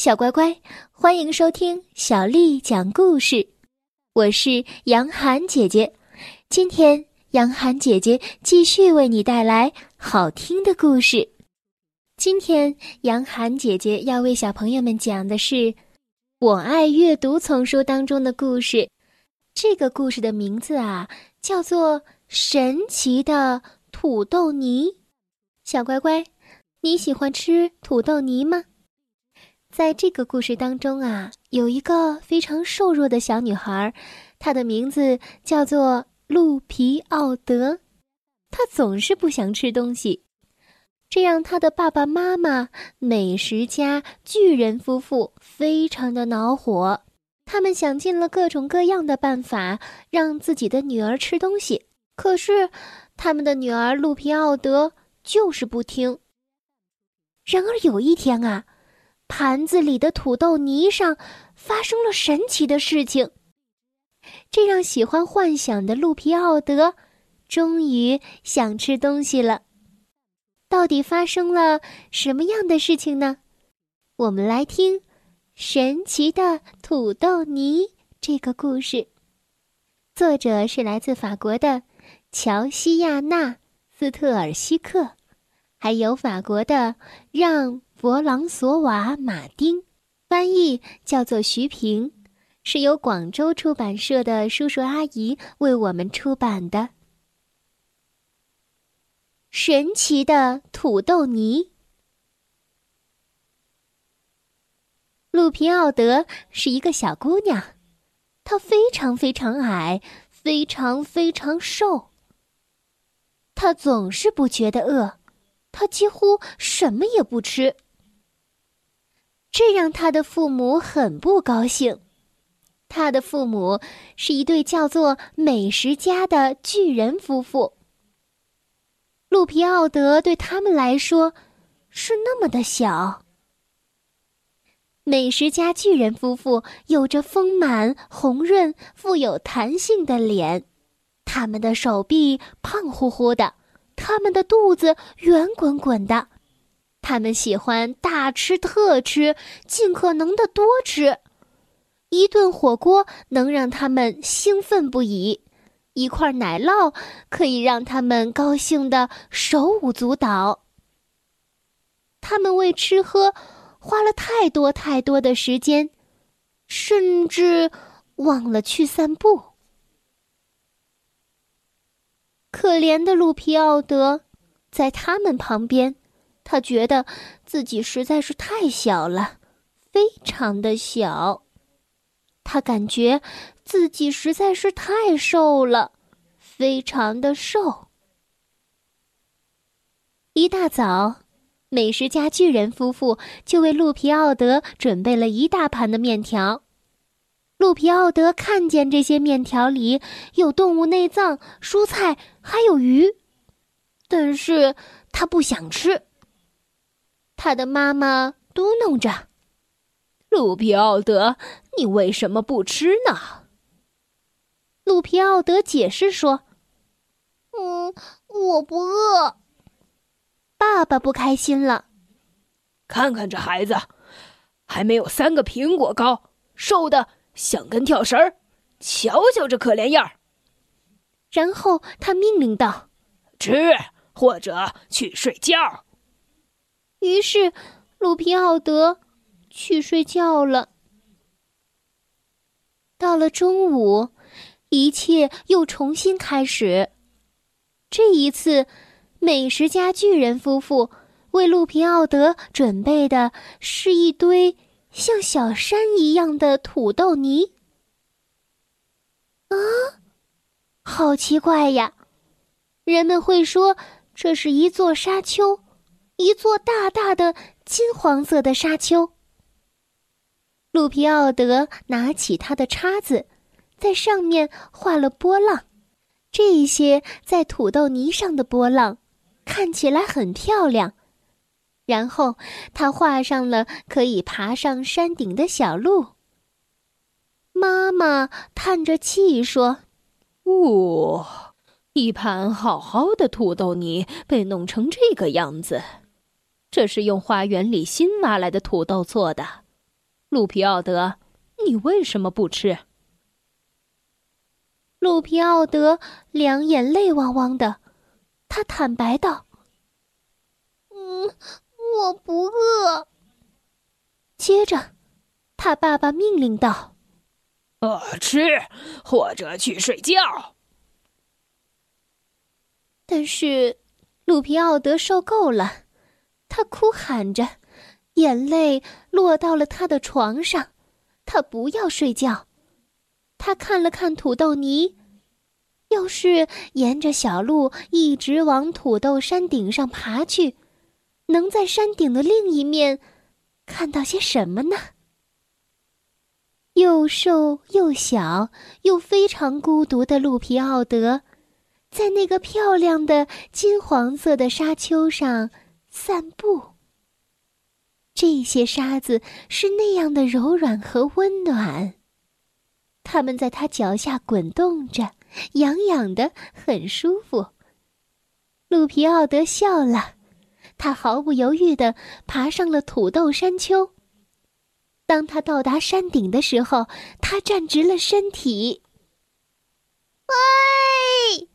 小乖乖，欢迎收听小丽讲故事。我是杨涵姐姐，今天杨涵姐姐继续为你带来好听的故事。今天杨涵姐姐要为小朋友们讲的是《我爱阅读》丛书当中的故事。这个故事的名字啊，叫做《神奇的土豆泥》。小乖乖，你喜欢吃土豆泥吗？在这个故事当中啊，有一个非常瘦弱的小女孩，她的名字叫做鹿皮奥德。她总是不想吃东西，这让她的爸爸妈妈美食家巨人夫妇非常的恼火。他们想尽了各种各样的办法让自己的女儿吃东西，可是他们的女儿鹿皮奥德就是不听。然而有一天啊。盘子里的土豆泥上发生了神奇的事情，这让喜欢幻想的路皮奥德终于想吃东西了。到底发生了什么样的事情呢？我们来听《神奇的土豆泥》这个故事。作者是来自法国的乔西亚娜·斯特尔西克，还有法国的让。弗朗索瓦·马丁，翻译叫做徐平，是由广州出版社的叔叔阿姨为我们出版的《神奇的土豆泥》。路皮奥德是一个小姑娘，她非常非常矮，非常非常瘦。她总是不觉得饿，她几乎什么也不吃。这让他的父母很不高兴。他的父母是一对叫做美食家的巨人夫妇。路皮奥德对他们来说是那么的小。美食家巨人夫妇有着丰满、红润、富有弹性的脸，他们的手臂胖乎乎的，他们的肚子圆滚滚的。他们喜欢大吃特吃，尽可能的多吃。一顿火锅能让他们兴奋不已，一块奶酪可以让他们高兴的手舞足蹈。他们为吃喝花了太多太多的时间，甚至忘了去散步。可怜的路皮奥德，在他们旁边。他觉得自己实在是太小了，非常的小。他感觉自己实在是太瘦了，非常的瘦。一大早，美食家巨人夫妇就为路皮奥德准备了一大盘的面条。路皮奥德看见这些面条里有动物内脏、蔬菜，还有鱼，但是他不想吃。他的妈妈嘟囔着：“鲁皮奥德，你为什么不吃呢？”鲁皮奥德解释说：“嗯，我不饿。”爸爸不开心了：“看看这孩子，还没有三个苹果高，瘦的像根跳绳儿，瞧瞧这可怜样儿。”然后他命令道：“吃，或者去睡觉。”于是，鲁皮奥德去睡觉了。到了中午，一切又重新开始。这一次，美食家巨人夫妇为路皮奥德准备的是一堆像小山一样的土豆泥。啊，好奇怪呀！人们会说这是一座沙丘。一座大大的金黄色的沙丘。鲁皮奥德拿起他的叉子，在上面画了波浪。这些在土豆泥上的波浪看起来很漂亮。然后他画上了可以爬上山顶的小路。妈妈叹着气说：“呜，一盘好好的土豆泥被弄成这个样子。”这是用花园里新挖来的土豆做的，鲁皮奥德，你为什么不吃？鲁皮奥德两眼泪汪汪的，他坦白道：“嗯，我不饿。”接着，他爸爸命令道：“呃，吃，或者去睡觉。”但是，鲁皮奥德受够了，他哭喊着，眼泪落到了他的床上。他不要睡觉。他看了看土豆泥，要是沿着小路一直往土豆山顶上爬去，能在山顶的另一面看到些什么呢？又瘦又小又非常孤独的路皮奥德。在那个漂亮的金黄色的沙丘上散步。这些沙子是那样的柔软和温暖，它们在他脚下滚动着，痒痒的，很舒服。路皮奥德笑了，他毫不犹豫地爬上了土豆山丘。当他到达山顶的时候，他站直了身体。喂！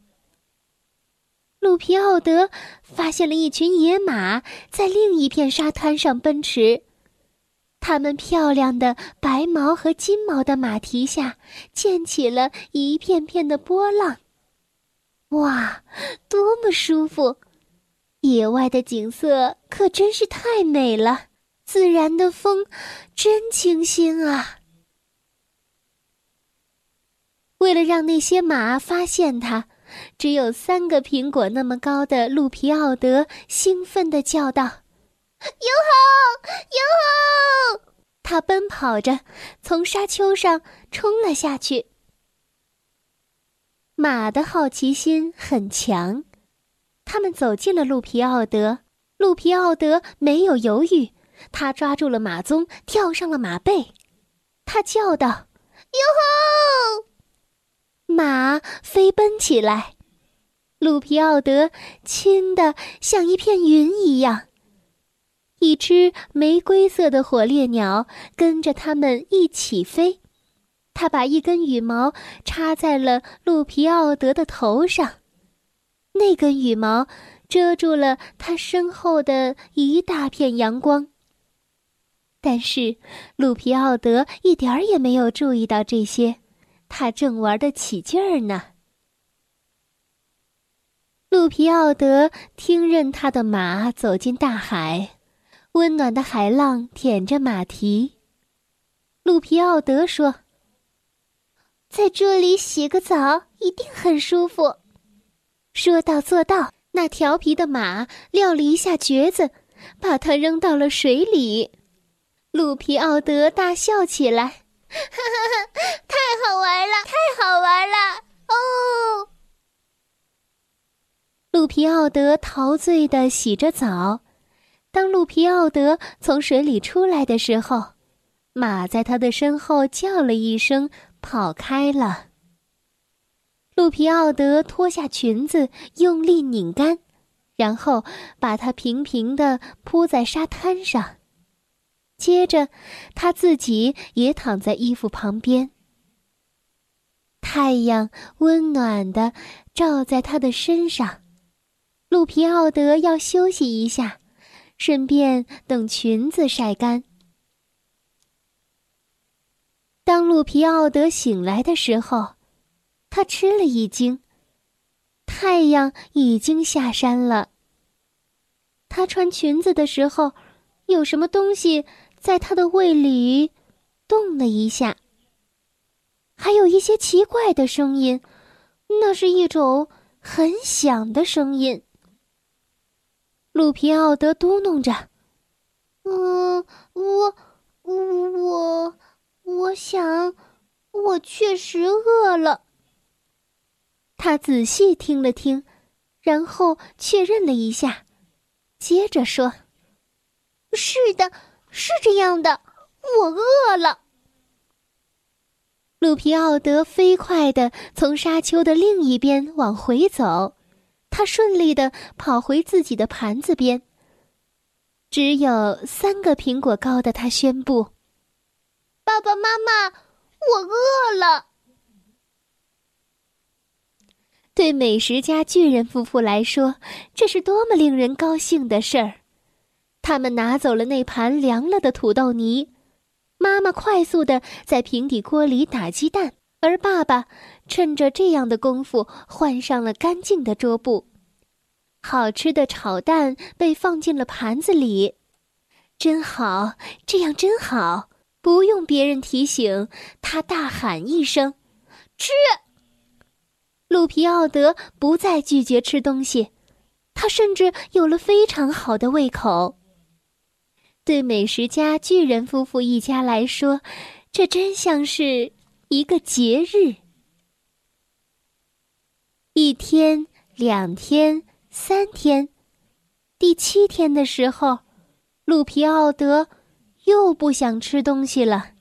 鲁皮奥德发现了一群野马在另一片沙滩上奔驰，它们漂亮的白毛和金毛的马蹄下溅起了一片片的波浪。哇，多么舒服！野外的景色可真是太美了，自然的风真清新啊！为了让那些马发现它。只有三个苹果那么高的路皮奥德兴奋地叫道：“哟吼，哟吼！”他奔跑着从沙丘上冲了下去。马的好奇心很强，他们走进了路皮奥德。路皮奥德没有犹豫，他抓住了马鬃，跳上了马背。他叫道：“哟吼！”马飞奔起来，鲁皮奥德轻的像一片云一样。一只玫瑰色的火烈鸟跟着他们一起飞，它把一根羽毛插在了鲁皮奥德的头上，那根羽毛遮住了他身后的一大片阳光。但是，鲁皮奥德一点儿也没有注意到这些。他正玩得起劲儿呢。路皮奥德听任他的马走进大海，温暖的海浪舔着马蹄。路皮奥德说：“在这里洗个澡一定很舒服。”说到做到，那调皮的马撂了一下蹶子，把它扔到了水里。路皮奥德大笑起来。哈哈哈！太好玩了，太好玩了哦！路皮奥德陶醉的洗着澡。当路皮奥德从水里出来的时候，马在他的身后叫了一声，跑开了。路皮奥德脱下裙子，用力拧干，然后把它平平的铺在沙滩上。接着，他自己也躺在衣服旁边。太阳温暖的照在他的身上，路皮奥德要休息一下，顺便等裙子晒干。当路皮奥德醒来的时候，他吃了一惊，太阳已经下山了。他穿裙子的时候，有什么东西？在他的胃里动了一下，还有一些奇怪的声音，那是一种很响的声音。鲁皮奥德嘟哝着：“嗯，我，我，我想，我确实饿了。”他仔细听了听，然后确认了一下，接着说：“是的。”是这样的，我饿了。鲁皮奥德飞快地从沙丘的另一边往回走，他顺利地跑回自己的盘子边。只有三个苹果高的他宣布：“爸爸妈妈，我饿了。对美食家巨人夫妇来说，这是多么令人高兴的事儿！他们拿走了那盘凉了的土豆泥，妈妈快速的在平底锅里打鸡蛋，而爸爸趁着这样的功夫换上了干净的桌布。好吃的炒蛋被放进了盘子里，真好，这样真好，不用别人提醒，他大喊一声：“吃！”鹿皮奥德不再拒绝吃东西，他甚至有了非常好的胃口。对美食家巨人夫妇一家来说，这真像是一个节日。一天，两天，三天，第七天的时候，鹿皮奥德又不想吃东西了。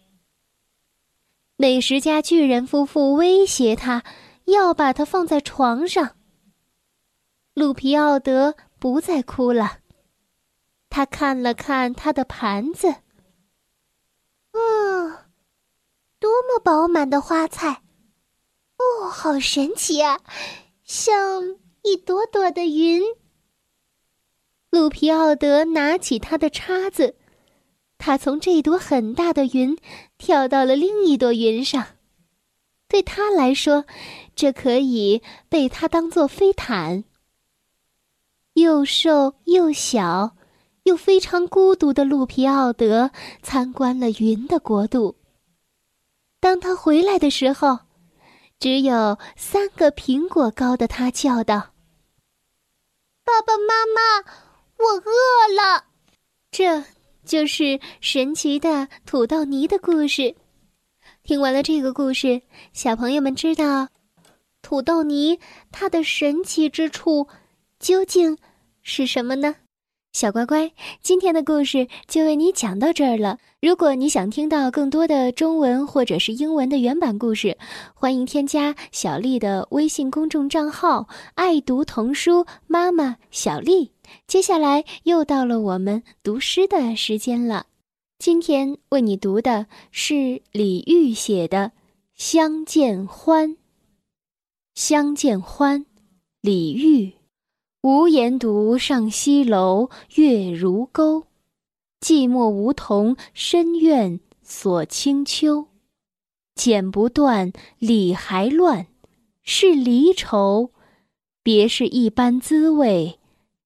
美食家巨人夫妇威胁他。要把它放在床上。鲁皮奥德不再哭了，他看了看他的盘子，嗯，多么饱满的花菜！哦，好神奇啊，像一朵朵的云。鲁皮奥德拿起他的叉子，他从这朵很大的云跳到了另一朵云上。对他来说，这可以被他当做飞毯。又瘦又小，又非常孤独的路皮奥德参观了云的国度。当他回来的时候，只有三个苹果高的他叫道：“爸爸妈妈，我饿了。”这就是神奇的土豆泥的故事。听完了这个故事，小朋友们知道土豆泥它的神奇之处究竟是什么呢？小乖乖，今天的故事就为你讲到这儿了。如果你想听到更多的中文或者是英文的原版故事，欢迎添加小丽的微信公众账号“爱读童书妈妈小丽”。接下来又到了我们读诗的时间了。今天为你读的是李煜写的《相见欢》。相见欢，李煜。无言独上西楼，月如钩。寂寞梧桐深院锁清秋。剪不断，理还乱，是离愁。别是一般滋味，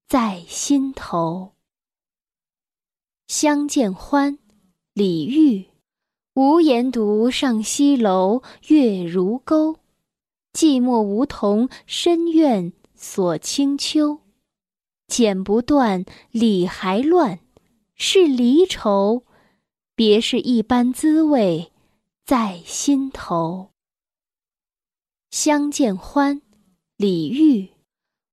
在心头。相见欢。李煜，无言独上西楼，月如钩。寂寞梧桐深院锁清秋。剪不断，理还乱，是离愁。别是一般滋味，在心头。相见欢，李煜。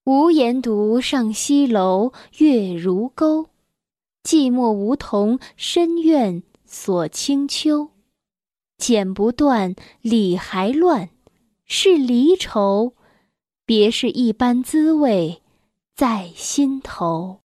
无言独上西楼，月如钩。寂寞梧桐深院。锁清秋，剪不断，理还乱，是离愁。别是一般滋味，在心头。